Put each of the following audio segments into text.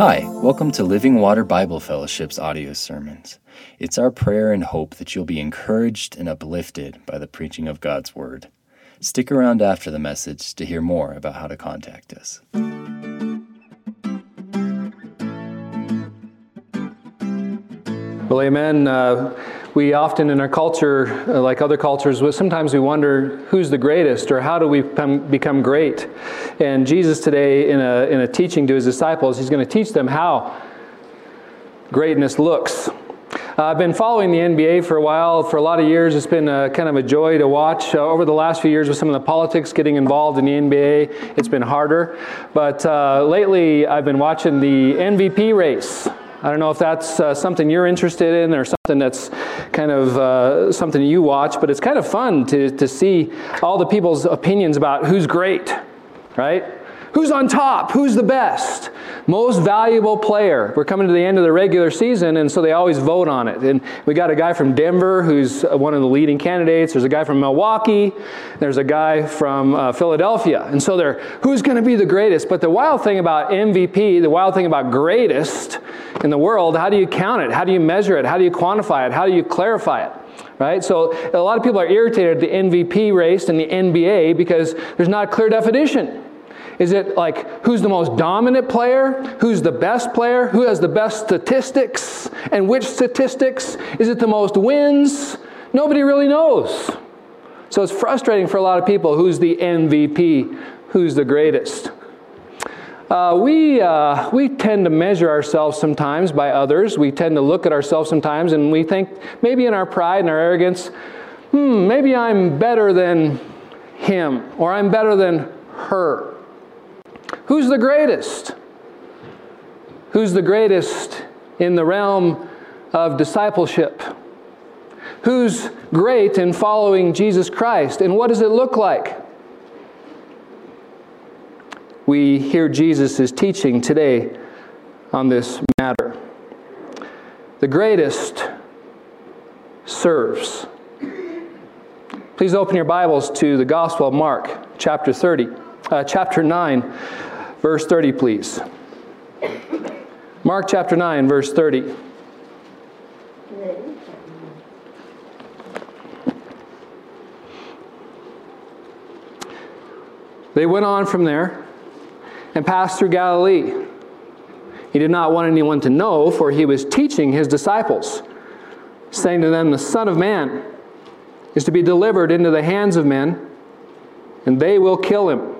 Hi, welcome to Living Water Bible Fellowship's audio sermons. It's our prayer and hope that you'll be encouraged and uplifted by the preaching of God's Word. Stick around after the message to hear more about how to contact us. Well, amen. Uh, we often in our culture, uh, like other cultures, sometimes we wonder who's the greatest or how do we become, great. And Jesus today, in a, in a teaching to his disciples, he's going to teach them how greatness looks. Uh, I've been following the NBA for a while, for a lot of years. It's been a, kind of a joy to watch. Uh, over the last few years, with some of the politics getting involved in the NBA, it's been harder. But uh, lately, I've been watching the MVP race. I don't know if that's uh, something you're interested in or something that's kind of uh, something you watch, but it's kind of fun to, to see all the people's opinions about who's great, right? Who's on top? Who's the best? Most valuable player. We're coming to the end of the regular season, and so they always vote on it. And we got a guy from Denver who's one of the leading candidates. There's a guy from Milwaukee. There's a guy from uh, Philadelphia. And so they're, who's going to be the greatest? But the wild thing about MVP, the wild thing about greatest in the world, how do you count it? How do you measure it? How do you quantify it? How do you clarify it? Right? So a lot of people are irritated at the MVP race and the NBA because there's not a clear definition. Is it like who's the most dominant player? Who's the best player? Who has the best statistics? And which statistics? Is it the most wins? Nobody really knows. So it's frustrating for a lot of people who's the MVP, who's the greatest. Uh, we, uh, we tend to measure ourselves sometimes by others. We tend to look at ourselves sometimes and we think, maybe in our pride and our arrogance, hmm, maybe I'm better than him or I'm better than her. Who's the greatest? Who's the greatest in the realm of discipleship? Who's great in following Jesus Christ? And what does it look like? We hear Jesus' teaching today on this matter. The greatest serves. Please open your Bibles to the Gospel of Mark, chapter 30, uh, chapter 9 verse 30, please. Mark chapter 9, verse 30. They went on from there and passed through Galilee. He did not want anyone to know, for he was teaching his disciples, saying to them, The Son of Man is to be delivered into the hands of men, and they will kill him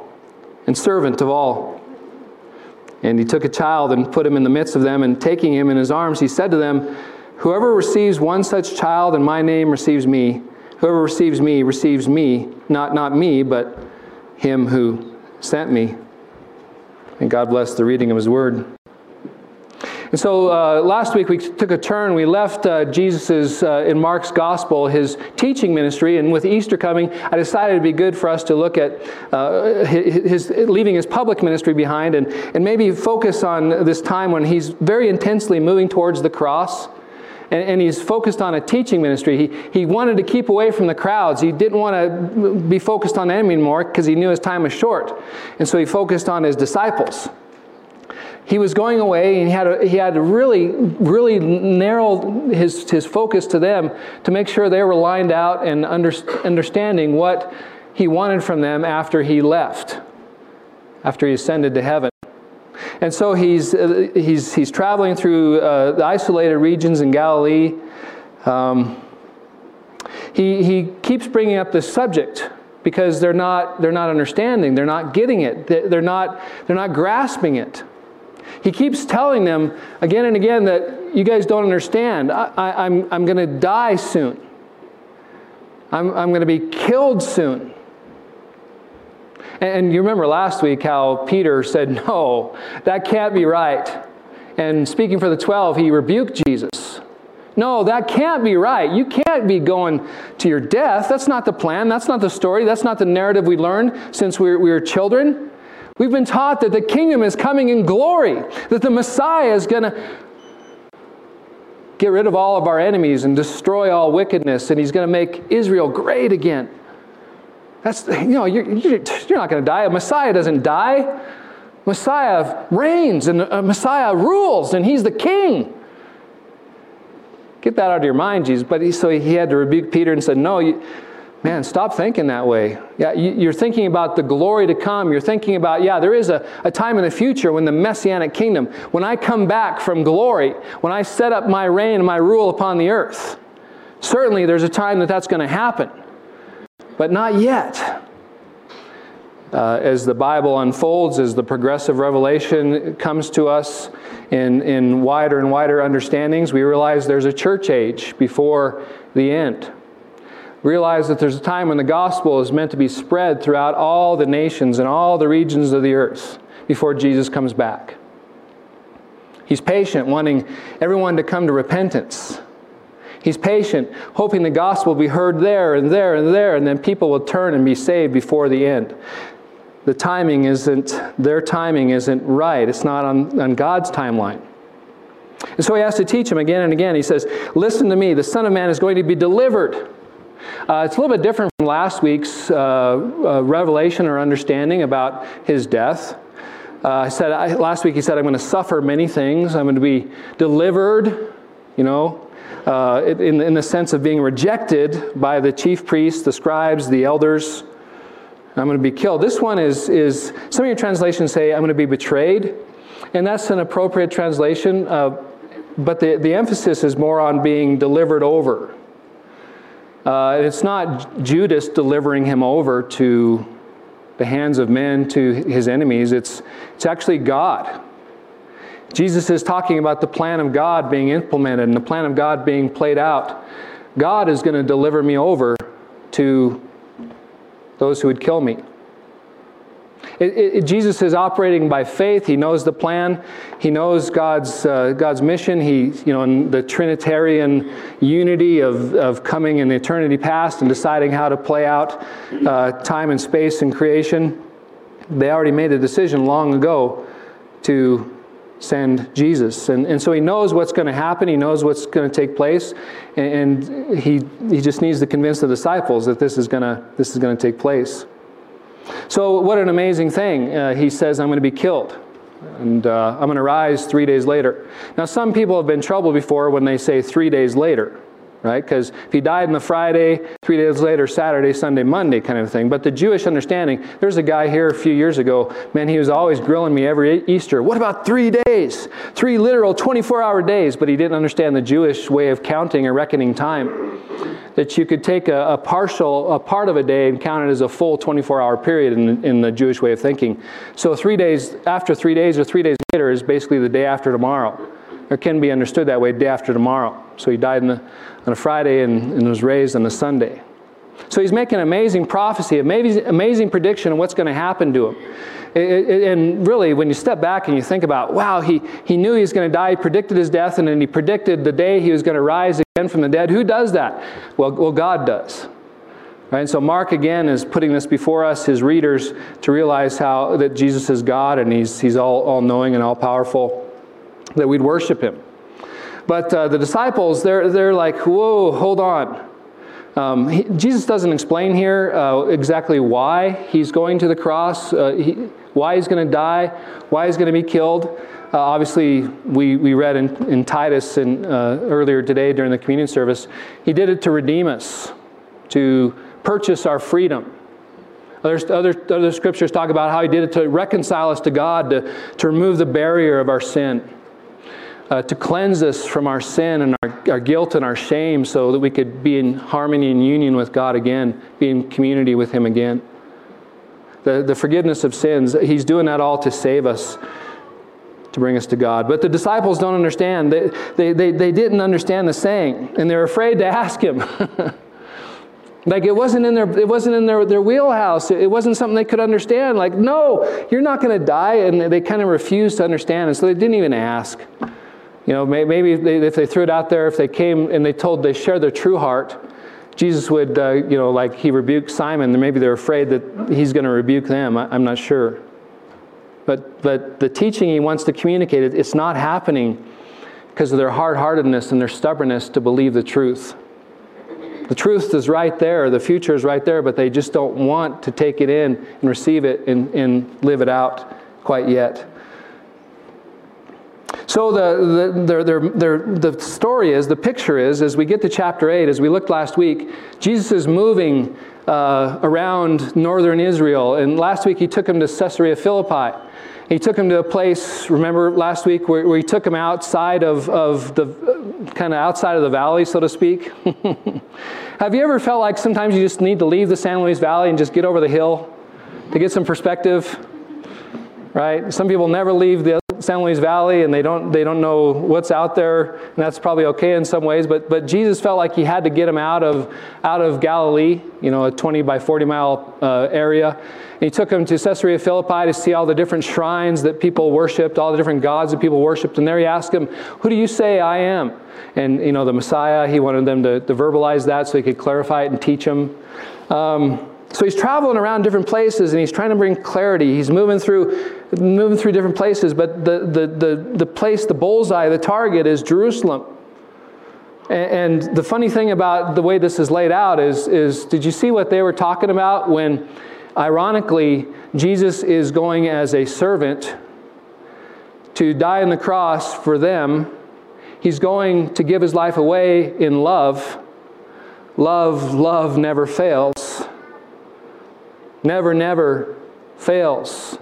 and servant of all. And he took a child and put him in the midst of them, and taking him in his arms, he said to them, Whoever receives one such child in my name receives me. Whoever receives me receives me, not, not me, but him who sent me. And God bless the reading of his word. And so uh, last week we took a turn. We left uh, Jesus's uh, in Mark's gospel his teaching ministry, and with Easter coming, I decided it'd be good for us to look at uh, his, his, leaving his public ministry behind, and, and maybe focus on this time when he's very intensely moving towards the cross. And, he's focused on a teaching ministry. He, he wanted to keep away from the crowds. He didn't want to be focused on them anymore because he knew his time was short. And so he focused on his disciples he was going away and he had, to, he had to really, really narrow his, his focus to them to make sure they were lined out and under, understanding what he wanted from them after he left, after he ascended to heaven. And so he's, uh, he's, he's traveling through uh, the isolated regions in Galilee. Um, he, he keeps bringing up this subject because they're not, they're not understanding, they're not getting it, they're not, they're not grasping it. He keeps telling them again and again that you guys don't understand. I, am I'm, I'm going to die soon. I'm, I'm going to be killed soon. And you remember last week how Peter said, No, that can't be right. And speaking for the 12, he rebuked Jesus. No, that can't be right. You can't be going to your death. That's not the plan. That's not the story. That's not the narrative we learned since we were, we were children. We've been taught that the kingdom is coming in glory, that the Messiah is going to get rid of all of our enemies and destroy all wickedness, and he's going to make Israel great again. That's, you know, you're, you're not going to die. A Messiah doesn't die. Messiah reigns and a Messiah rules, and he's the king. Get that out of your mind, Jesus. But he, so he had to rebuke Peter and said, No, you, man, stop thinking that way. Yeah, you, are thinking about the glory to come. You're thinking about, yeah, there is a, a time in the future when the messianic kingdom, when I come back from glory, when I set up my reign and my rule upon the earth. Certainly, there's a time that that's going to happen, but not yet. Uh, as the Bible unfolds, as the progressive revelation comes to us in, in wider and wider understandings, we realize there's a church age before the end. Realize that there's a time when the gospel is meant to be spread throughout all the nations and all the regions of the earth before Jesus comes back. He's patient, wanting everyone to come to repentance. He's patient, hoping the gospel will be heard there and there and there, and then people will turn and be saved before the end the timing isn't, their timing isn't right. It's not on, on God's timeline. And so he has to teach him again and again. He says, Listen to me, the Son of Man is going to be delivered. Uh, it's a little bit different from last week's uh, uh, revelation or understanding about his death. Uh, I said I, last week he said, I'm going to suffer many things. I'm going to be delivered, you know, uh, in, in the sense of being rejected by the chief priests, the scribes, the elders. I'm going to be killed. This one is, is some of your translations say, I'm going to be betrayed. And that's an appropriate translation, uh, but the, the emphasis is more on being delivered over. Uh, it's not Judas delivering him over to the hands of men, to his enemies. It's, it's actually God. Jesus is talking about the plan of God being implemented and the plan of God being played out. God is going to deliver me over to those who would kill me. It, it, Jesus is operating by faith. He knows the plan. He knows God's, uh, God's mission. He, you know, in the Trinitarian unity of, of coming in eternity past and deciding how to play out uh, time and space and creation. They already made the decision long ago to send Jesus. And, and so he knows what's going to happen, he knows what's going to take place, and, and, he, he just needs to convince the disciples that this is going to, this is going to take place. So, what an amazing thing. Uh, he says, I'm going to be killed. And uh, I'm going to rise three days later. Now, some people have been troubled before when they say three days later right? Because if he died on the Friday, three days later, Saturday, Sunday, Monday kind of thing. But the Jewish understanding, there's a guy here a few years ago, man, he was always grilling me every Easter. What about three days? Three literal 24 hour days. But he didn't understand the Jewish way of counting or reckoning time. That you could take a, a partial, a part of a day and count it as a full 24 hour period in, in the Jewish way of thinking. So three days, after three days or three days later is basically the day after tomorrow or can be understood that way day after tomorrow. So he died on a Friday and, and, was raised on a Sunday. So he's making an amazing prophecy, amazing, amazing prediction of what's going to happen to him. It, it, and really, when you step back and you think about, wow, he, he knew he was going to die, he predicted his death, and then he predicted the day he was going to rise again from the dead. Who does that? Well, well God does. Right? And so Mark again is putting this before us, his readers, to realize how that Jesus is God and he's, he's all, all knowing and all powerful that we'd worship him. But uh, the disciples, they're, they're like, whoa, hold on. Um, he, Jesus doesn't explain here uh, exactly why he's going to the cross, uh, he, why he's going to die, why he's going to be killed. Uh, obviously, we, we read in, in Titus in, uh, earlier today during the communion service, he did it to redeem us, to purchase our freedom. Other, other, other scriptures talk about how he did it to reconcile us to God, to, to remove the barrier of our sin uh, to cleanse us from our sin and our, our guilt and our shame so that we could be in harmony and union with God again, be in community with Him again. The, the forgiveness of sins, He's doing that all to save us, to bring us to God. But the disciples don't understand. They, they, they, they didn't understand the saying, and they're afraid to ask Him. Like it wasn't in their it wasn't in their, their wheelhouse. It wasn't something they could understand. Like, no, you're not going to die. And they kind of refused to understand. And so they didn't even ask. You know, maybe if they threw it out there, if they came and they told, they shared their true heart, Jesus would, uh, you know, like he rebuked Simon, maybe they're afraid that he's going to rebuke them. I'm not sure. But, but the teaching he wants to communicate, it's not happening because of their hard heartedness and their stubbornness to believe the truth. The truth is right there, the future is right there, but they just don't want to take it in and receive it and, and live it out quite yet. So the, the, their, the story is, the picture is, as we get to chapter 8, as we looked last week, Jesus is moving uh, around northern Israel. And last week he took him to Caesarea Philippi. He took him to a place, remember last week, where, where he took him outside of, of the, kind of outside of the valley, so to speak. Have you ever felt like sometimes you just need to leave the San Luis Valley and just get over the hill to get some perspective? Right? Some people never leave the San Luis Valley and they don't, they don't know what's out there, and that's probably okay in some ways, but, but Jesus felt like he had to get him out of, out of Galilee, you know, a 20 by 40 mile uh, area. And he took him to Caesarea Philippi to see all the different shrines that people worshiped, all the different gods that people worshiped, and there he asked him, Who do you say I am? And, you know, the Messiah, he wanted them to, to verbalize that so he could clarify it and teach them. Um, so he's traveling around different places and he's trying to bring clarity. He's moving through, moving through different places, but the, the, the, the place, the bullseye, the target is Jerusalem. And, and the funny thing about the way this is laid out is, is did you see what they were talking about when, ironically, Jesus is going as a servant to die on the cross for them? He's going to give his life away in love. Love, love never fails never, never fails.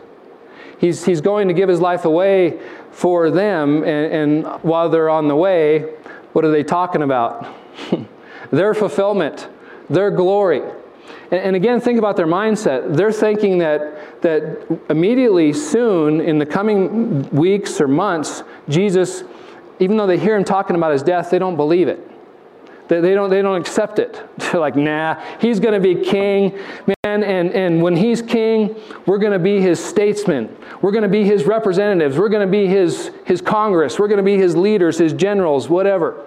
He's, he's going to give his life away for them, and, and while they're on the way, what are they talking about? their fulfillment, their glory. And, and again, think about their mindset. They're thinking that, that immediately soon, in the coming weeks or months, Jesus, even though they hear him talking about his death, they don't believe it. They, don't, they don't accept it. They're like, nah, he's going to be king, man. And, and when he's king, we're going to be his statesmen. We're going to be his representatives. We're going to be his, his Congress. We're going to be his leaders, his generals, whatever.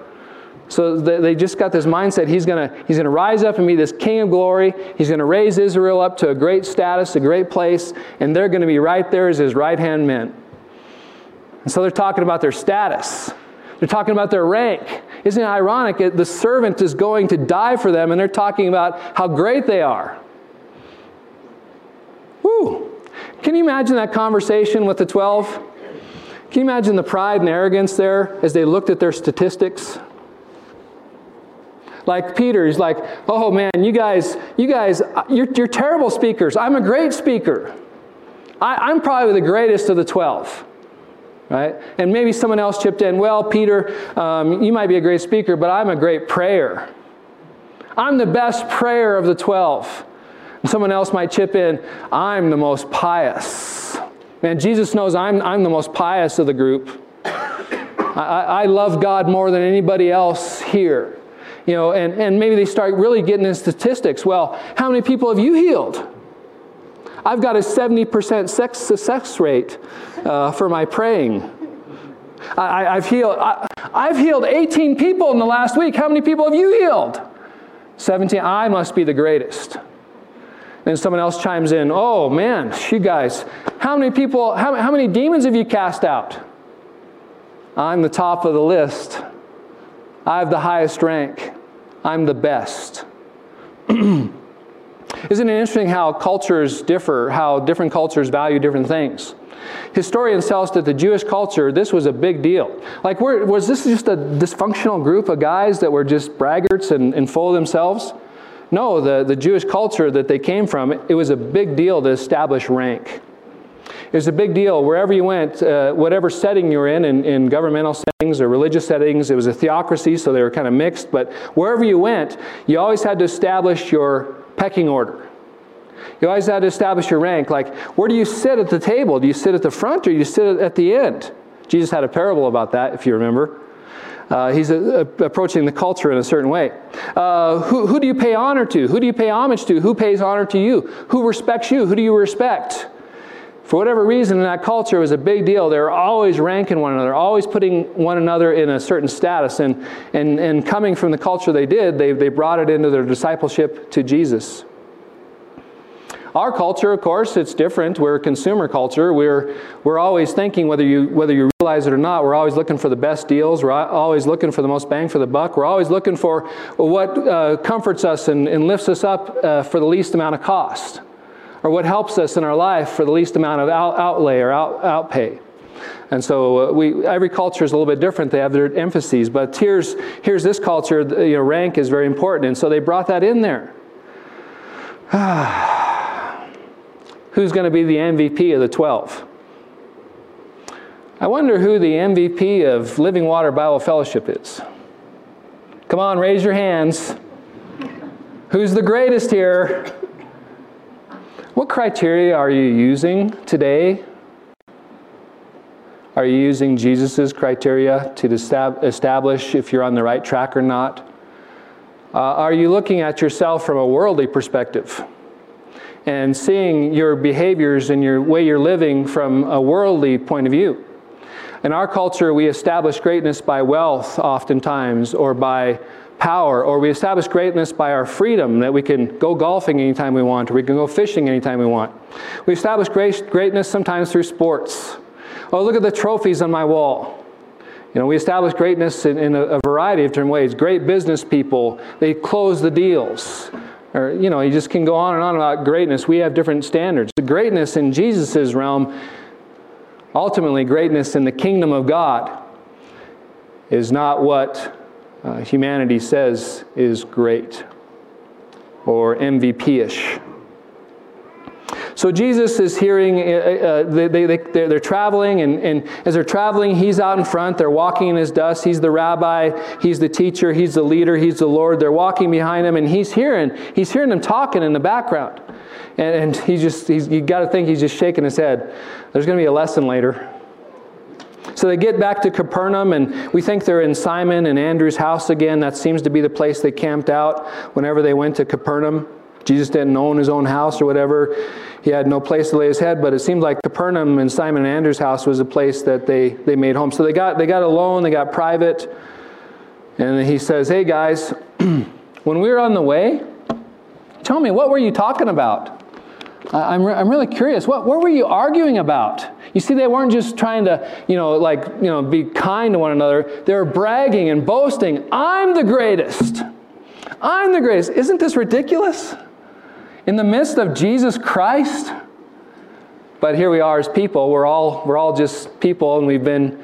So they just got this mindset. He's going he's going to rise up and be this king of glory. He's going to raise Israel up to a great status, a great place, and they're going to be right there as his right hand men. And so they're talking about their status. They're talking about their rank. Isn't it ironic? The servant is going to die for them, and they're talking about how great they are. Woo! Can you imagine that conversation with the 12? Can you imagine the pride and arrogance there as they looked at their statistics? Like Peter, he's like, oh man, you guys, you guys, you're, you're terrible speakers. I'm a great speaker. I, I'm probably the greatest of the 12 right? And maybe someone else chipped in, well, Peter, um, you might be a great speaker, but I'm a great prayer. I'm the best prayer of the 12. And someone else might chip in, I'm the most pious. Man, Jesus knows I'm, I'm the most pious of the group. I, I love God more than anybody else here. You know, and, and maybe they start really getting in statistics. Well, how many people have you healed? I've got a 70% sex success rate uh, for my praying. I, have healed, I, I've healed 18 people in the last week. How many people have you healed? 17. I must be the greatest. And someone else chimes in, oh man, you guys, how many people, how, how many demons have you cast out? I'm the top of the list. I have the highest rank. I'm the best. Isn't it interesting how cultures differ, how different cultures value different things? Historians tell us that the Jewish culture, this was a big deal. Like, was this just a dysfunctional group of guys that were just braggarts and, and full of themselves? No, the, the Jewish culture that they came from, it was a big deal to establish rank. It was a big deal. Wherever you went, uh, whatever setting you were in, in, in governmental settings or religious settings, it was a theocracy, so they were kind of mixed. But wherever you went, you always had to establish your pecking order. You always had to establish your rank. Like, where do you sit at the table? Do you sit at the front or do you sit at the end? Jesus had a parable about that, if you remember. Uh, he's a, a, approaching the culture in a certain way. Uh, who, who do you pay honor to? Who do you pay homage to? Who pays honor to you? Who respects you? Who do you respect? For whatever reason, in that culture, it was a big deal. They were always ranking one another, always putting one another in a certain status. And, and, and coming from the culture they did, they, they brought it into their discipleship to Jesus. Our culture, of course, it's different. We're a consumer culture. We're, we're always thinking, whether you, whether you realize it or not, we're always looking for the best deals. We're always looking for the most bang for the buck. We're always looking for what uh, comforts us and, and lifts us up uh, for the least amount of cost, or what helps us in our life for the least amount of out, outlay or out, outpay. And so uh, we, every culture is a little bit different. They have their emphases. But here's, here's this culture, you know, rank is very important. And so they brought that in there. who's going to be the MVP of the 12? I wonder who the MVP of Living Water Bible Fellowship is. Come on, raise your hands. Who's the greatest here? What criteria are you using today? Are you using Jesus' criteria to establish if you're on the right track or not? Uh, are you looking at yourself from a worldly perspective? and seeing your behaviors and your way you're living from a worldly point of view. In our culture, we establish greatness by wealth oftentimes, or by power, or we establish greatness by our freedom that we can go golfing anytime we want, or we can go fishing anytime we want. We establish greatness sometimes through sports. Oh, look at the trophies on my wall. You know, we establish greatness in, in a, a variety of different ways. Great business people, they close the deals or you know you just can go on and on about greatness we have different standards the greatness in jesus' realm ultimately greatness in the kingdom of god is not what uh, humanity says is great or mvp-ish so Jesus is hearing, uh, uh, they, they, they, they're traveling, and, and as they're traveling, he's out in front. They're walking in his dust. He's the rabbi, he's the teacher, he's the leader, he's the Lord. They're walking behind him, and he's hearing, he's hearing them talking in the background. And, and he just, he's, you got to think he's just shaking his head. There's going to be a lesson later. So they get back to Capernaum, and we think they're in Simon and Andrew's house again. That seems to be the place they camped out whenever they went to Capernaum. Jesus didn't own his own house or whatever. He had no place to lay his head, but it seemed like Capernaum and Simon and Andrew's house was a place that they, they made home. So they got, they got alone, they got private. And he says, Hey guys, when we were on the way, tell me, what were you talking about? I'm, re- I'm really curious. What, what were you arguing about? You see, they weren't just trying to, you know, like, you know, be kind to one another. They were bragging and boasting. I'm the greatest. I'm the greatest. Isn't this ridiculous? In the midst of Jesus Christ? But here we are as people. We're all, we're all just people, and we've been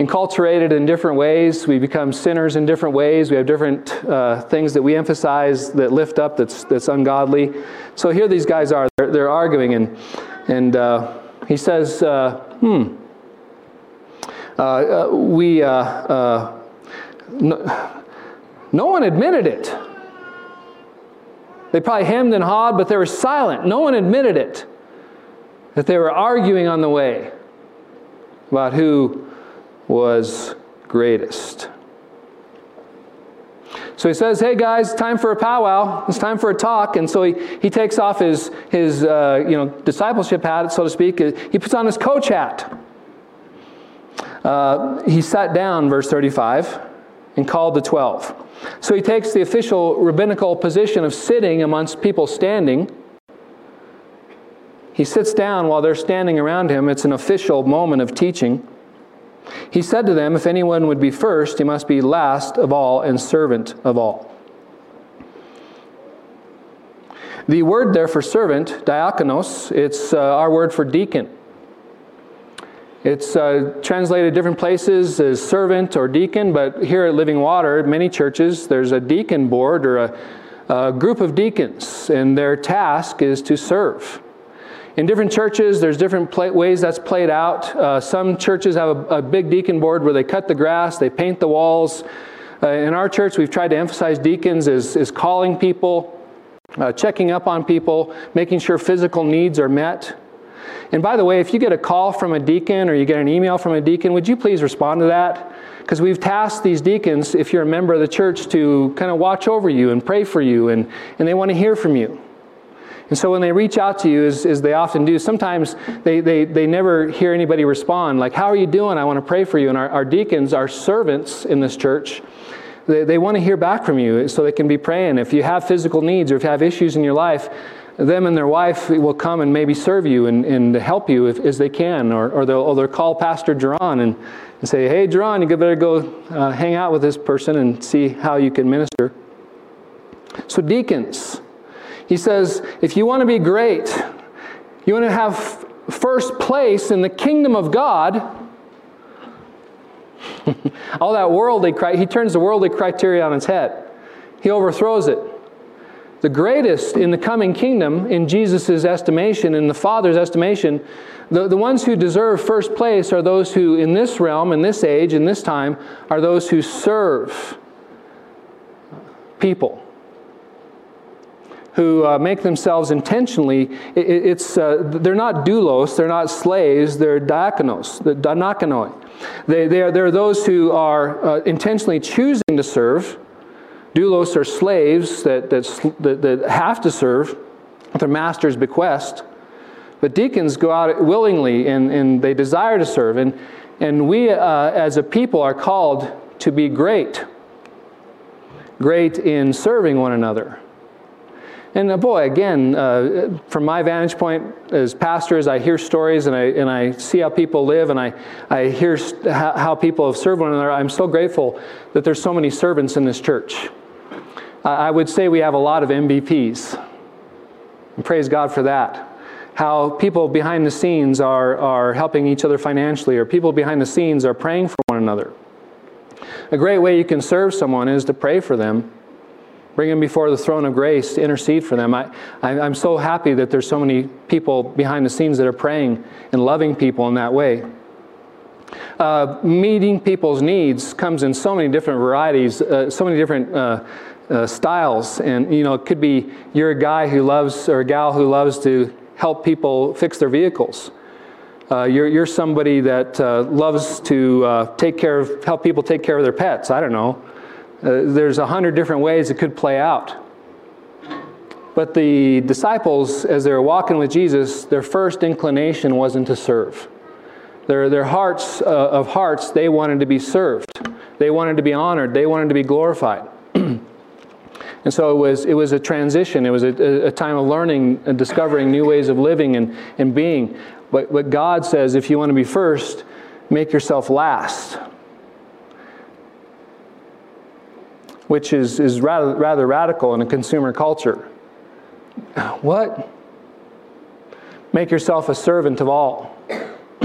enculturated in different ways. We become sinners in different ways. We have different uh, things that we emphasize that lift up that's, that's ungodly. So here these guys are. They're, they're arguing, and, and uh, he says, uh, hmm, uh, uh, we, uh, no, no one admitted it. They probably hemmed and hawed, but they were silent. No one admitted it. That they were arguing on the way about who was greatest. So he says, Hey guys, time for a powwow. It's time for a talk. And so he, he takes off his, his uh, you know, discipleship hat, so to speak. He puts on his coach hat. Uh, he sat down, verse 35, and called the twelve. So he takes the official rabbinical position of sitting amongst people standing. He sits down while they're standing around him. It's an official moment of teaching. He said to them, If anyone would be first, he must be last of all and servant of all. The word there for servant, diakonos, it's uh, our word for deacon. It's uh, translated different places as servant or deacon, but here at Living Water, many churches, there's a deacon board or a, a group of deacons, and their task is to serve. In different churches, there's different play, ways that's played out. Uh, some churches have a, a, big deacon board where they cut the grass, they paint the walls. Uh, in our church, we've tried to emphasize deacons as, as calling people, uh, checking up on people, making sure physical needs are met. And by the way, if you get a call from a deacon or you get an email from a deacon, would you please respond to that? because we've tasked these deacons, if you're a member of the church, to kind of watch over you and pray for you, and, and they want to hear from you. And so when they reach out to you, as, as they often do, sometimes they, they, they never hear anybody respond, like, How are you doing? I want to pray for you. And our, our deacons, our servants in this church, they, they want to hear back from you so they can be praying. If you have physical needs or if you have issues in your life, them and their wife will come and maybe serve you and, and help you if, as they can. Or, or, they'll, or they'll call Pastor Jeron and, and say, Hey, Jeron, you better go uh, hang out with this person and see how you can minister. So, deacons, he says, if you want to be great, you want to have first place in the kingdom of God, all that worldly, he turns the worldly criteria on its head. He overthrows it. The greatest in the coming kingdom, in Jesus' estimation, in the Father's estimation, the, the ones who deserve first place are those who, in this realm, in this age, in this time, are those who serve people who uh, make themselves intentionally, it, it's, uh, they're not doulos, they're not slaves, they're diakonos, the diakonoi. They, they are, they're those who are uh, intentionally choosing to serve. Doulos are slaves that, that, that, that have to serve at their master's bequest. But deacons go out willingly and, and they desire to serve. And, and we, uh, as a people, are called to be great. Great in serving one another and uh, boy, again, uh, from my vantage point as pastor, as I hear stories and I, and I see how people live and I, I hear how, people have served one another, I'm so grateful that there's so many servants in this church. I would say we have a lot of MVPs. And praise God for that. How people behind the scenes are, are helping each other financially, or people behind the scenes are praying for one another. A great way you can serve someone is to pray for them Bring them before the throne of grace to intercede for them. I, I, am so happy that there's so many people behind the scenes that are praying and loving people in that way. Uh, meeting people's needs comes in so many different varieties, uh, so many different uh, uh, styles. And, you know, it could be you're a guy who loves, or a gal who loves to help people fix their vehicles. Uh, you're, you're somebody that uh, loves to uh, take care of, help people take care of their pets. I don't know. Uh, there's a hundred different ways it could play out. But the disciples, as they were walking with Jesus, their first inclination wasn't to serve. Their, their hearts uh, of hearts, they wanted to be served. They wanted to be honored. They wanted to be glorified. and so it was, it was a transition. It was a, a time of learning and discovering new ways of living and, and being. But, but God says if you want to be first, make yourself last. Which is, is rather, rather radical in a consumer culture. What? Make yourself a servant of all.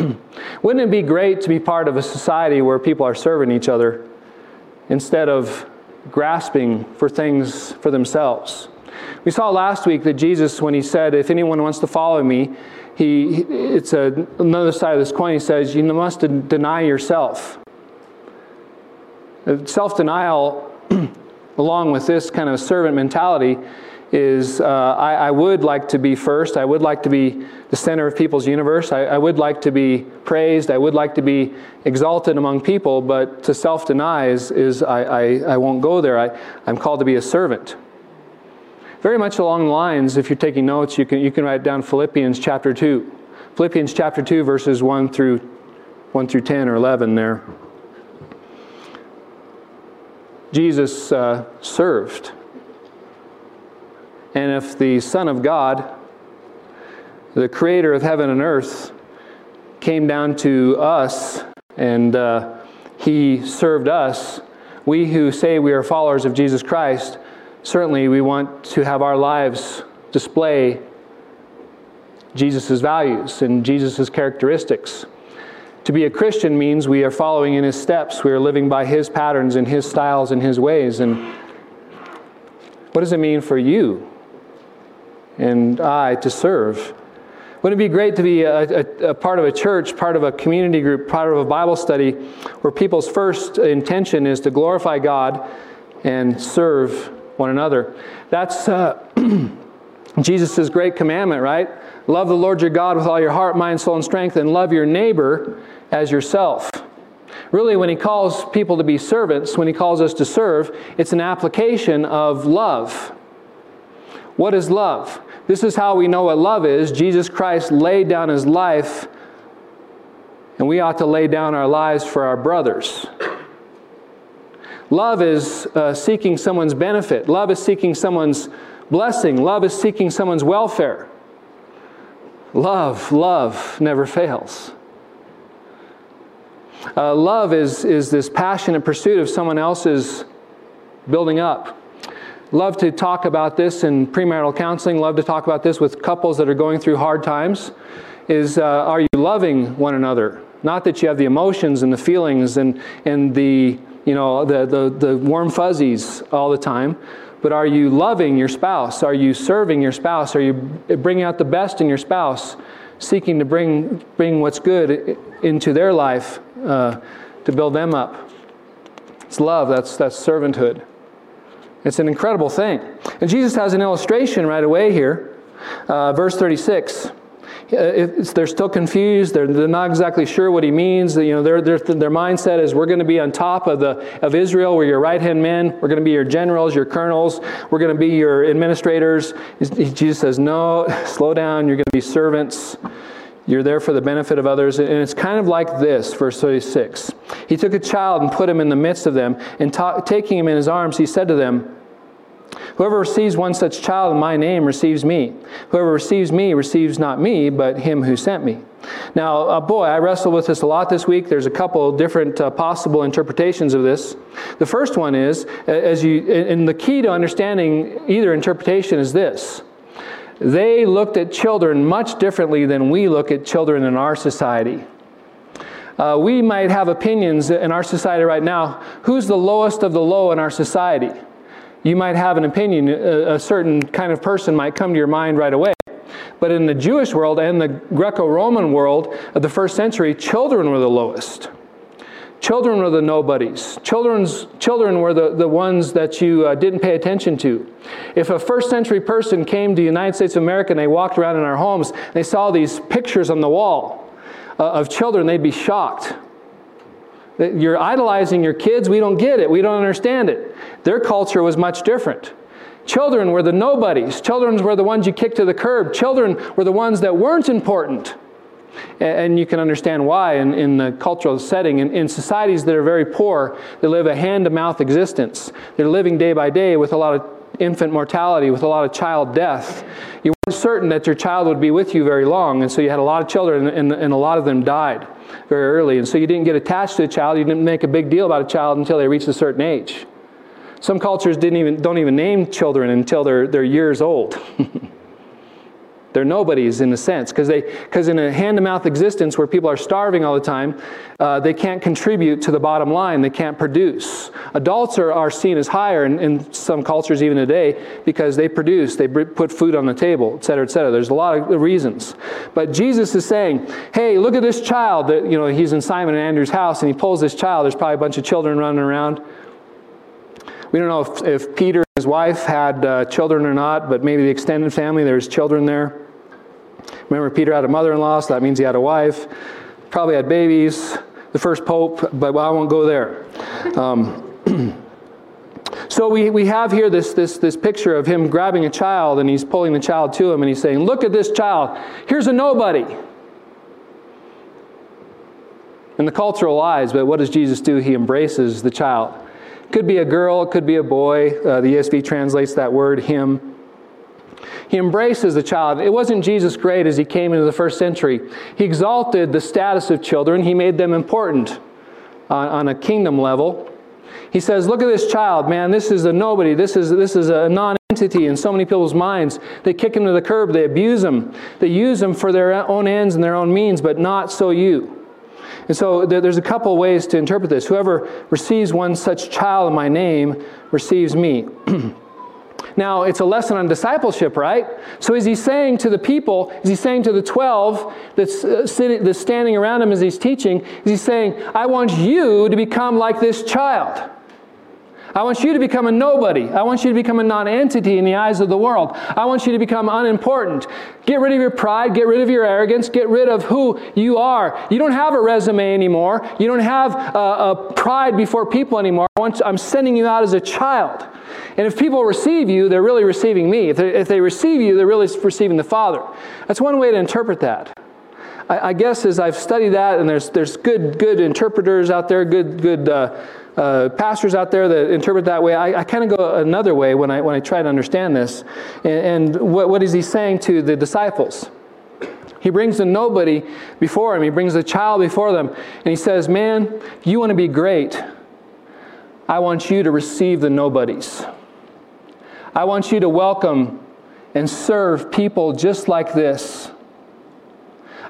Wouldn't it be great to be part of a society where people are serving each other instead of grasping for things for themselves? We saw last week that Jesus, when he said, If anyone wants to follow me, he, it's a, another side of this coin. He says, You must deny yourself. Uh, Self denial along with this kind of servant mentality is uh, I, I, would like to be first. I would like to be the center of people's universe. I, I, would like to be praised. I would like to be exalted among people, but to self deny is, is I, I, I, won't go there. I, I'm called to be a servant. Very much along the lines, if you're taking notes, you can, you can write down Philippians chapter 2. Philippians chapter 2, verses 1 through, 1 through 10 or 11 there. Jesus uh, served. And if the Son of God, the creator of heaven and earth, came down to us and uh, he served us, we who say we are followers of Jesus Christ, certainly we want to have our lives display Jesus' values and Jesus' characteristics. To be a Christian means we are following in his steps, we are living by his patterns and his styles and his ways. And what does it mean for you and I to serve? Wouldn't it be great to be a, a, a, part of a church, part of a community group, part of a Bible study where people's first intention is to glorify God and serve one another? That's uh, Jesus' great commandment, right? Love the Lord your God with all your heart, mind, soul, and strength, and love your neighbor as yourself. Really, when he calls people to be servants, when he calls us to serve, it's an application of love. What is love? This is how we know what love is. Jesus Christ laid down his life, and we ought to lay down our lives for our brothers. Love is uh, seeking someone's benefit. Love is seeking someone's blessing. Love is seeking someone's welfare. Love, love never fails. Uh, love is, is this passionate pursuit of someone else's building up. Love to talk about this in premarital counseling, love to talk about this with couples that are going through hard times. Is uh, are you loving one another? Not that you have the emotions and the feelings and, and the, you know, the, the, the warm fuzzies all the time, but are you loving your spouse? Are you serving your spouse? Are you bringing out the best in your spouse, seeking to bring, bring what's good into their life uh, to build them up? It's love, that's, that's servanthood. It's an incredible thing. And Jesus has an illustration right away here. Uh, verse 36. Uh, they're still confused. They're, they're, not exactly sure what he means. You know, their, their, their mindset is we're going to be on top of, the, of Israel. We're your right hand men. We're going to be your generals, your colonels. We're going to be your administrators. Jesus says, No, slow down. You're going to be servants. You're there for the benefit of others. And it's kind of like this, verse 36. He took a child and put him in the midst of them, and ta- taking him in his arms, he said to them, Whoever receives one such child in my name receives me. Whoever receives me receives not me, but him who sent me. Now, uh, boy, I wrestled with this a lot this week. There's a couple different uh, possible interpretations of this. The first one is, as you, and the key to understanding either interpretation is this. They looked at children much differently than we look at children in our society. Uh, we might have opinions in our society right now. Who's the lowest of the low in our society? you might have an opinion, a, a certain kind of person might come to your mind right away. But in the Jewish world and the Greco Roman world of the first century, children were the lowest. Children were the nobodies. Children's, children were the, the ones that you uh, didn't pay attention to. If a first century person came to the United States of America and they walked around in our homes, they saw these pictures on the wall uh, of children, they'd be shocked. You're idolizing your kids. We don't get it. We don't understand it. Their culture was much different. Children were the nobodies. Children were the ones you kicked to the curb. Children were the ones that weren't important. And you can understand why in, in the cultural setting. In, in societies that are very poor, they live a hand to mouth existence. They're living day by day with a lot of infant mortality, with a lot of child death. You weren't certain that your child would be with you very long, and so you had a lot of children, and, and a lot of them died very early. And so you didn't get attached to a child, you didn't make a big deal about a child until they reached a certain age. Some cultures didn't even, don't even name children until they're, they're years old. They're nobodies in a sense because they because in a hand-to-mouth existence where people are starving all the time, uh, they can't contribute to the bottom line. They can't produce. Adults are, are seen as higher in, in some cultures even today because they produce, they put food on the table, et cetera, et cetera. There's a lot of reasons. But Jesus is saying, hey, look at this child that, you know, he's in Simon and Andrew's house and he pulls this child. There's probably a bunch of children running around. We don't know if, if Peter and his wife had uh, children or not, but maybe the extended family, there's children there. Remember, Peter had a mother in law, so that means he had a wife. Probably had babies. The first pope, but I won't go there. Um, so we, we have here this, this, this picture of him grabbing a child and he's pulling the child to him and he's saying, Look at this child. Here's a nobody. And the cultural lies, but what does Jesus do? He embraces the child. Could be a girl, could be a boy. Uh, the ESV translates that word, him. He embraces the child. It wasn't Jesus great as he came into the first century. He exalted the status of children, he made them important on, on a kingdom level. He says, Look at this child, man. This is a nobody. This is, this is a non entity in so many people's minds. They kick him to the curb. They abuse him. They use him for their own ends and their own means, but not so you. And so there's a couple ways to interpret this. Whoever receives one such child in my name receives me. Now, it's a lesson on discipleship, right? So is he saying to the people, is he saying to the 12 that's, uh, sitting, that's standing around him as he's teaching, is he saying, I want you to become like this child? I want you to become a nobody. I want you to become a non-entity in the eyes of the world. I want you to become unimportant. Get rid of your pride, get rid of your arrogance, get rid of who you are. You don't have a resume anymore. You don't have a, a pride before people anymore. I'm sending you out as a child. And if people receive you, they're really receiving me. If they, if they receive you, they're really receiving the Father. That's one way to interpret that. I, I guess as I've studied that, and there's, there's good, good interpreters out there, good, good uh, uh, pastors out there that interpret that way. I, I kind of go another way when I, when I try to understand this. And, and what, what is he saying to the disciples? He brings the nobody before him. He brings the child before them. And he says, Man, you want to be great. I want you to receive the nobodies. I want you to welcome and serve people just like this.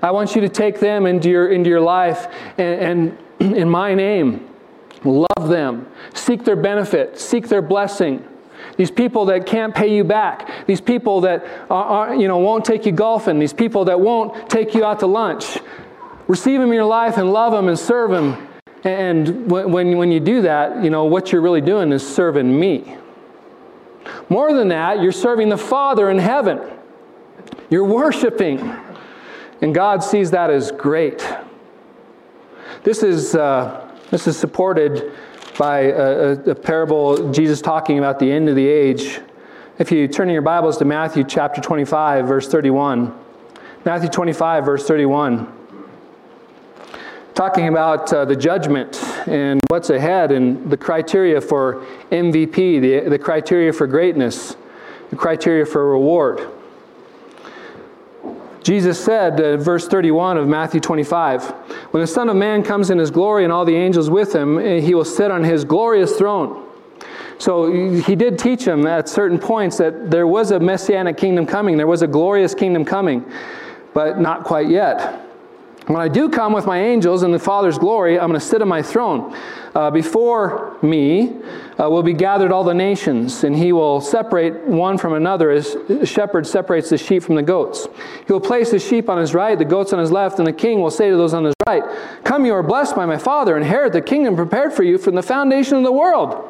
I want you to take them into your, into your life and, and in my name, love them, seek their benefit, seek their blessing. These people that can't pay you back, these people that are, are, you know, won't take you golfing, these people that won't take you out to lunch. Receive them in your life and love them and serve them. And when, when you do that, you know, what you're really doing is serving me. More than that, you're serving the Father in heaven. You're worshiping. And God sees that as great. This is, uh, this is supported by a, a, parable Jesus talking about the end of the age. If you turn in your Bibles to Matthew chapter 25, verse 31. Matthew 25, verse 31. Talking about uh, the judgment and what's ahead and the criteria for MVP, the, the criteria for greatness, the criteria for reward. Jesus said, uh, verse 31 of Matthew 25, When the Son of Man comes in his glory and all the angels with him, eh, he will sit on his glorious throne. So he did teach him at certain points that there was a messianic kingdom coming, there was a glorious kingdom coming, but not quite yet. When I do come with my angels in the Father's glory, I'm going to sit on my throne. Uh, before me uh, will be gathered all the nations, and he will separate one from another as a shepherd separates the sheep from the goats. He will place the sheep on his right, the goats on his left, and the king will say to those on his right, Come, you are blessed by my Father, inherit the kingdom prepared for you from the foundation of the world.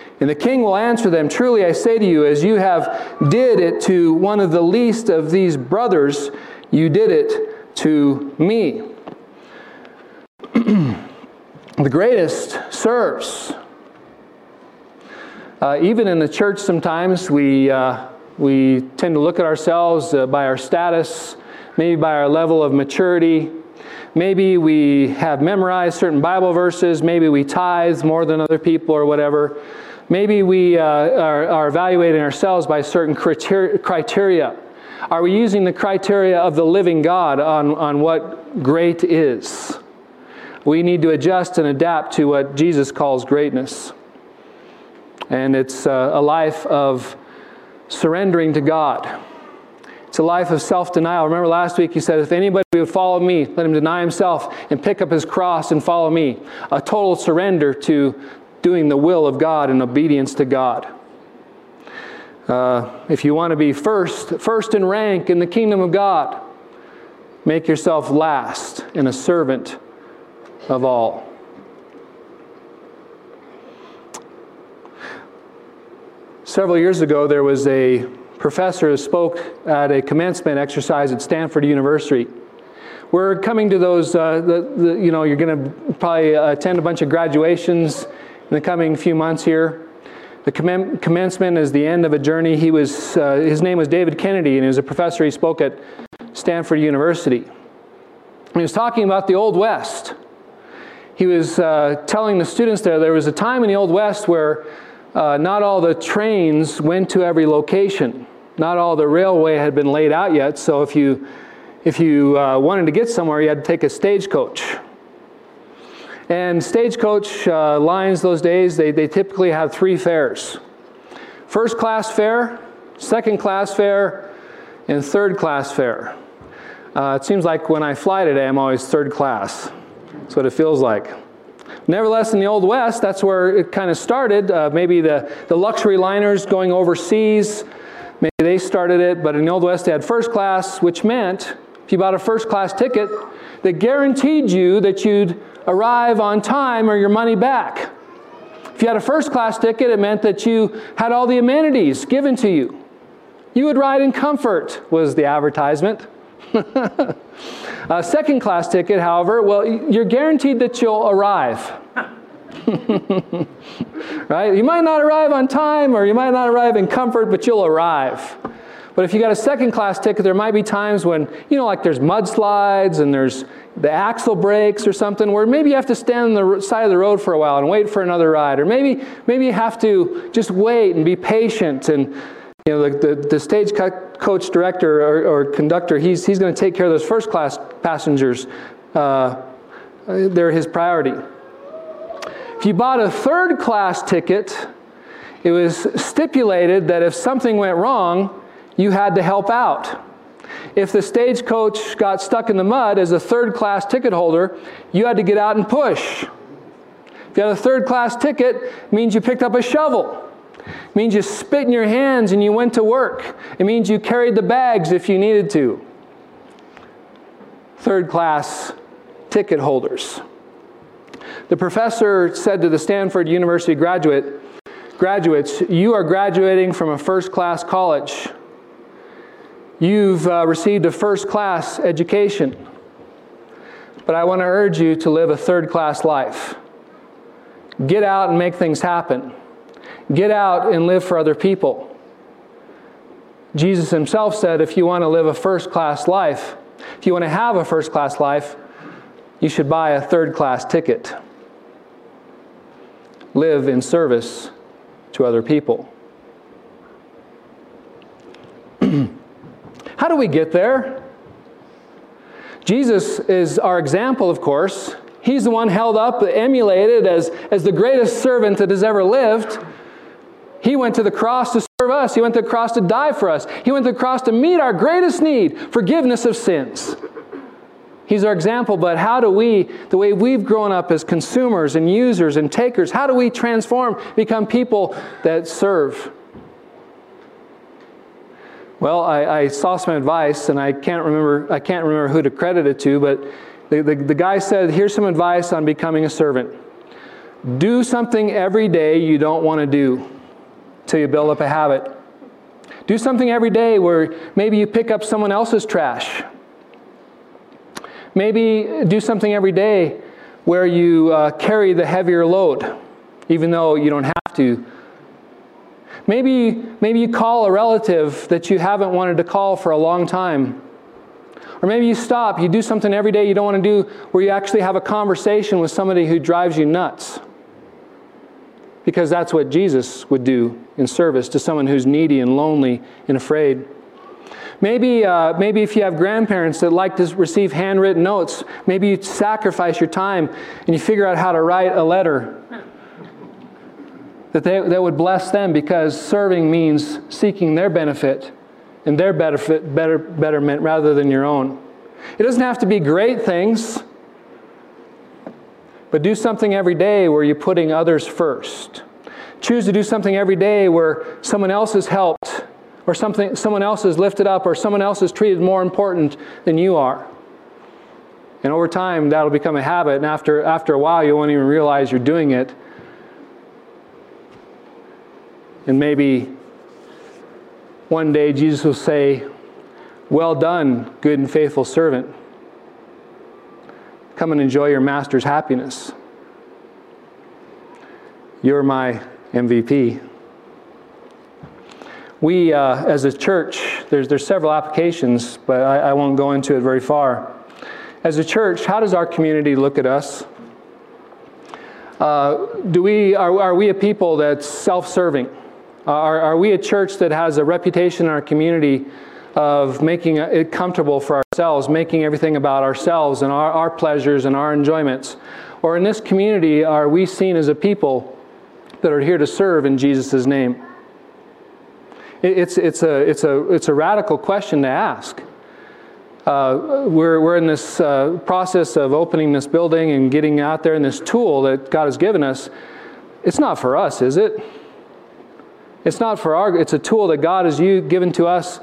And the king will answer them, Truly I say to you, as you have did it to one of the least of these brothers, you did it to me. the greatest serves. Uh, even in the church, sometimes we, uh, we tend to look at ourselves uh, by our status, maybe by our level of maturity. Maybe we have memorized certain Bible verses, maybe we tithe more than other people or whatever. Maybe we uh, are, are evaluating ourselves by certain criteria. Are we using the criteria of the living God on, on what great is? We need to adjust and adapt to what Jesus calls greatness. And it's uh, a life of surrendering to God. It's a life of self denial. Remember last week he said, if anybody would follow me, let him deny himself and pick up his cross and follow me. A total surrender to doing the will of God and obedience to God. Uh, if you want to be first, first in rank in the kingdom of God, make yourself last and a servant of all. Several years ago, there was a professor who spoke at a commencement exercise at Stanford University. We're coming to those, uh, the, the, you know, you're going to probably attend a bunch of graduations in the coming few months here. The commencement is the end of a journey. He was, uh, his name was David Kennedy, and he was a professor. He spoke at Stanford University. He was talking about the Old West. He was uh, telling the students there there was a time in the Old West where uh, not all the trains went to every location. Not all the railway had been laid out yet, so if you, if you uh, wanted to get somewhere, you had to take a stagecoach. And stagecoach uh, lines those days, they, they typically have three fares. First class fare, second class fare and third class fare. Uh, it seems like when I fly today, I'm always third class. That's what it feels like. Nevertheless, in the Old West, that's where it kind of started. Uh, maybe the, the luxury liners going overseas, maybe they started it, but in the Old West, they had first class, which meant if you bought a first class ticket, that guaranteed you that you'd arrive on time or your money back. If you had a first class ticket, it meant that you had all the amenities given to you. You would ride in comfort, was the advertisement. a second class ticket, however, well, you're guaranteed that you'll arrive. right? You might not arrive on time or you might not arrive in comfort, but you'll arrive. But if you got a second class ticket, there might be times when, you know, like there's mudslides and there's the axle breaks or something where maybe you have to stand on the side of the road for a while and wait for another ride. Or maybe, maybe you have to just wait and be patient and you know, the, the, the stage coach director or, or, conductor, he's, he's going to take care of those first class passengers. Uh, they're his priority. If you bought a third class ticket, it was stipulated that if something went wrong, you had to help out. If the stagecoach got stuck in the mud as a third class ticket holder, you had to get out and push. If you had a third class ticket, it means you picked up a shovel. It means you spit in your hands and you went to work. It means you carried the bags if you needed to. Third class ticket holders. The professor said to the Stanford University graduate, graduates, you are graduating from a first class college. You've uh, received a first class education. But I want to urge you to live a third class life. Get out and make things happen. Get out and live for other people. Jesus himself said if you want to live a first class life, if you want to have a first class life, you should buy a third class ticket. Live in service to other people. How do we get there? Jesus is our example, of course. He's the one held up, emulated as, as the greatest servant that has ever lived. He went to the cross to serve us. He went to the cross to die for us. He went to the cross to meet our greatest need forgiveness of sins. He's our example, but how do we, the way we've grown up as consumers and users and takers, how do we transform, become people that serve? Well, I, I saw some advice, and I can't remember, I can't remember who to credit it to, but the, the, the guy said, Here's some advice on becoming a servant. Do something every day you don't want to do till you build up a habit. Do something every day where maybe you pick up someone else's trash. Maybe do something every day where you uh, carry the heavier load, even though you don't have to. Maybe, maybe you call a relative that you haven't wanted to call for a long time. Or maybe you stop, you do something every day you don't want to do where you actually have a conversation with somebody who drives you nuts because that's what Jesus would do in service to someone who's needy and lonely and afraid. Maybe, uh, maybe if you have grandparents that like to receive handwritten notes, maybe you sacrifice your time and you figure out how to write a letter that, they, that would bless them because serving means seeking their benefit and their benefit, better, betterment rather than your own. It doesn't have to be great things. But do something every day where you're putting others first. Choose to do something every day where someone else is helped, or something, someone else is lifted up, or someone else is treated more important than you are. And over time, that'll become a habit, and after, after a while, you won't even realize you're doing it. And maybe one day Jesus will say, Well done, good and faithful servant. Come and enjoy your master's happiness. You're my MVP. We, uh, as a church, there's, there's several applications, but I, I won't go into it very far. As a church, how does our community look at us? Uh, do we, are, are we a people that's self serving? Uh, are, are we a church that has a reputation in our community of making it comfortable for ourselves, making everything about ourselves and our, our pleasures and our enjoyments? Or in this community, are we seen as a people that are here to serve in Jesus' name? It's, it's, a, it's, a, it's a radical question to ask. Uh, we're, we're in this uh, process of opening this building and getting out there, and this tool that God has given us, it's not for us, is it? It's not for our, it's a tool that God has given to us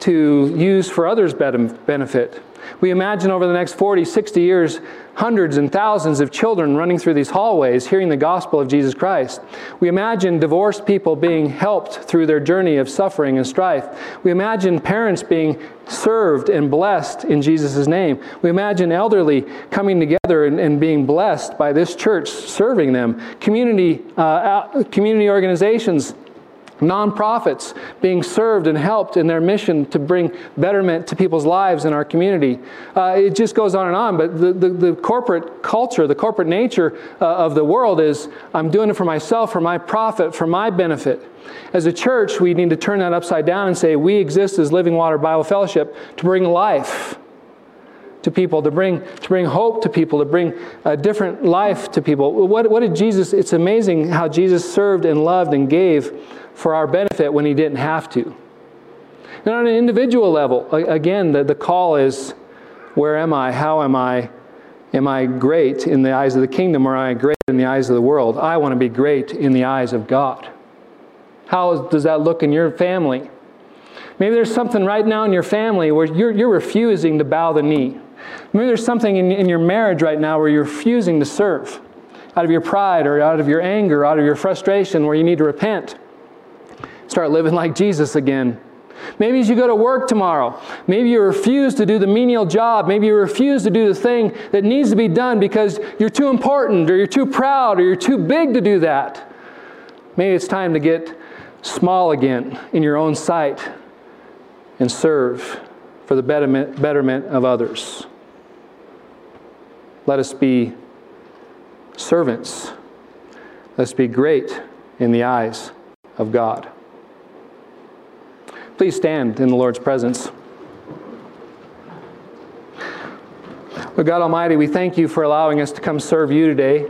to use for others' benefit. We imagine over the next 40, 60 years, hundreds and thousands of children running through these hallways hearing the gospel of Jesus Christ. We imagine divorced people being helped through their journey of suffering and strife. We imagine parents being served and blessed in Jesus' name. We imagine elderly coming together and, and being blessed by this church serving them. Community, uh, community organizations nonprofits being served and helped in their mission to bring betterment to people's lives in our community. Uh, it just goes on and on, but the, the, the corporate culture, the corporate nature uh, of the world is I'm doing it for myself, for my profit, for my benefit. As a church, we need to turn that upside down and say we exist as Living Water Bible Fellowship to bring life to people, to bring, to bring hope to people, to bring a different life to people. What, what did Jesus, it's amazing how Jesus served and loved and gave for our benefit when he didn't have to. And on an individual level, again, the, the call is where am I? How am I? Am I great in the eyes of the kingdom or am I great in the eyes of the world? I want to be great in the eyes of God. How does that look in your family? Maybe there's something right now in your family where you're, you're refusing to bow the knee. Maybe there's something in, in your marriage right now where you're refusing to serve out of your pride or out of your anger, out of your frustration, where you need to repent. Start living like Jesus again. Maybe as you go to work tomorrow, maybe you refuse to do the menial job. Maybe you refuse to do the thing that needs to be done because you're too important or you're too proud or you're too big to do that. Maybe it's time to get small again in your own sight and serve for the betterment, betterment of others. Let us be servants. Let's be great in the eyes of God. Please stand in the Lord's presence. Lord God Almighty, we thank you for allowing us to come serve you today.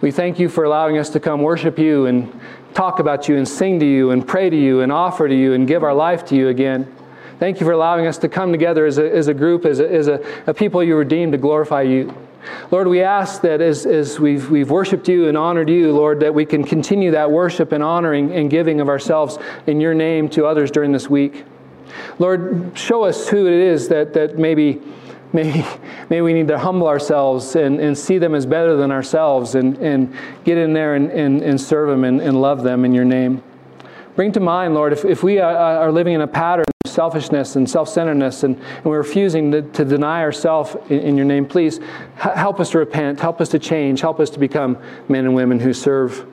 We thank you for allowing us to come worship you and talk about you and sing to you and pray to you and offer to you and give our life to you again. Thank you for allowing us to come together as a, as a group, as, a, as a, a people you redeemed to glorify you. Lord, we ask that as, as we've, we've worshiped you and honored you, Lord, that we can continue that worship and honoring and giving of ourselves in your name to others during this week. Lord, show us who it is that, that maybe, maybe, maybe we need to humble ourselves and, and see them as better than ourselves and, and get in there and, and, and serve them and, and love them in your name. Bring to mind, Lord, if, if we are, are living in a pattern selfishness and self centeredness and, and, we're refusing to, to deny ourselves in, in, your name, please help us to repent, help us to change, help us to become men and women who serve.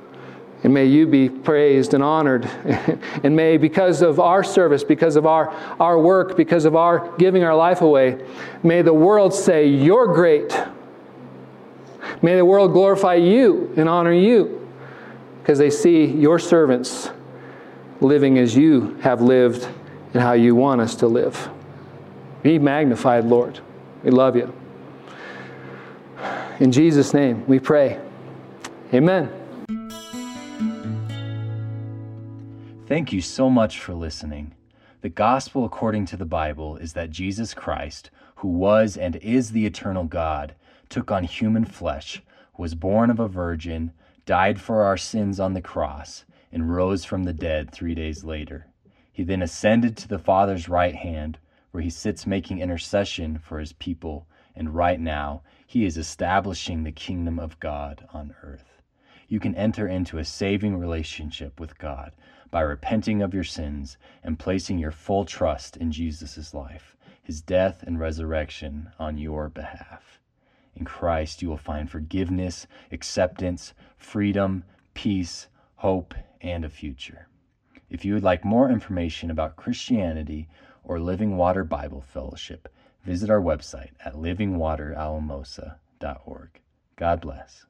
And may you be praised and honored. and may, because of our service, because of our, our work, because of our giving our life away, may the world say, You're great. May the world glorify you and honor you because they see your servants living as you have lived and how you want us to live. Be magnified, Lord. We love you. In Jesus' name we pray. Amen. Thank you so much for listening. The gospel according to the Bible is that Jesus Christ, who was and is the eternal God, took on human flesh, was born of a virgin, died for our sins on the cross and rose from the dead three days later. He then ascended to the Father's right hand, where he sits making intercession for his people, and right now he is establishing the kingdom of God on earth. You can enter into a saving relationship with God by repenting of your sins and placing your full trust in Jesus' life, his death and resurrection on your behalf. In Christ, you will find forgiveness, acceptance, freedom, peace, hope, and a future. If you would like more information about Christianity or Living Water Bible Fellowship, visit our website at livingwateralamosa.org. God bless.